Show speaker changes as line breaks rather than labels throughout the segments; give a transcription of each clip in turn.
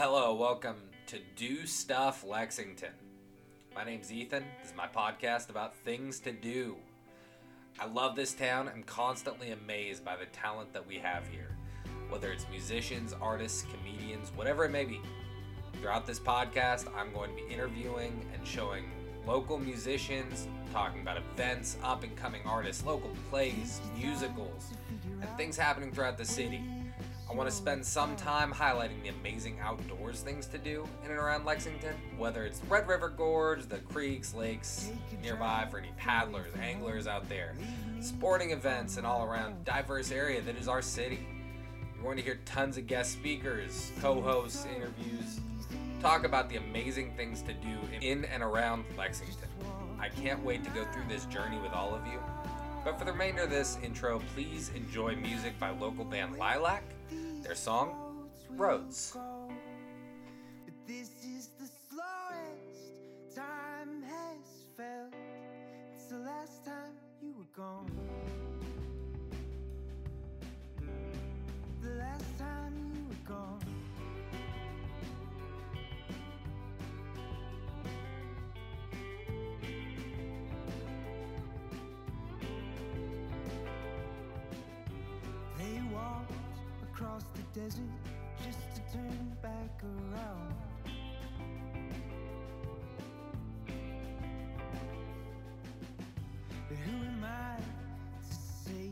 Hello, welcome to Do Stuff Lexington. My name's Ethan. This is my podcast about things to do. I love this town. I'm constantly amazed by the talent that we have here, whether it's musicians, artists, comedians, whatever it may be. Throughout this podcast, I'm going to be interviewing and showing local musicians, talking about events, up and coming artists, local plays, musicals, and things happening throughout the city. I want to spend some time highlighting the amazing outdoors things to do in and around Lexington, whether it's the Red River Gorge, the creeks, lakes nearby for any paddlers, anglers out there, sporting events, and all around diverse area that is our city. You're going to hear tons of guest speakers, co hosts, interviews, talk about the amazing things to do in and around Lexington. I can't wait to go through this journey with all of you. But for the remainder of this intro, please enjoy music by local band Lylac, their song, Roads.
But this is the slowest time has felt. It's the last time you were gone. across the desert just to turn back around. But who am I to say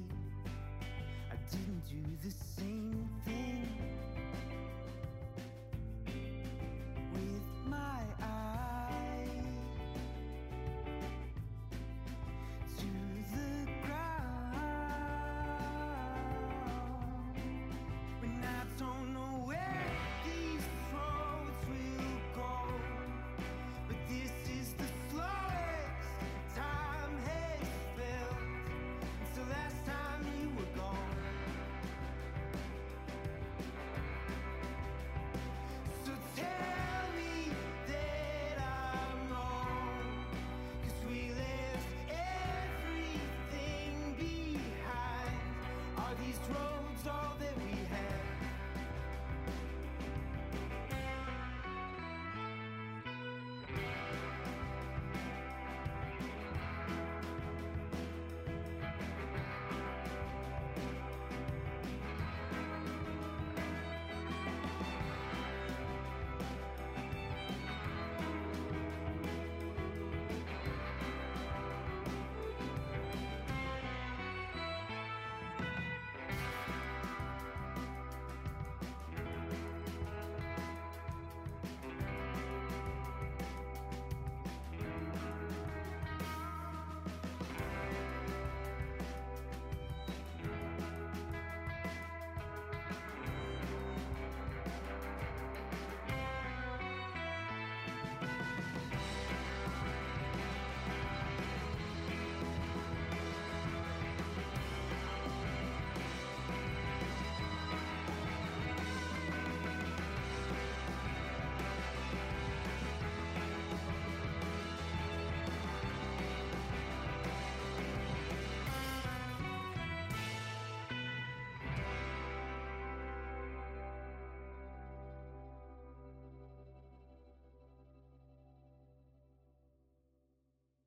I didn't do this?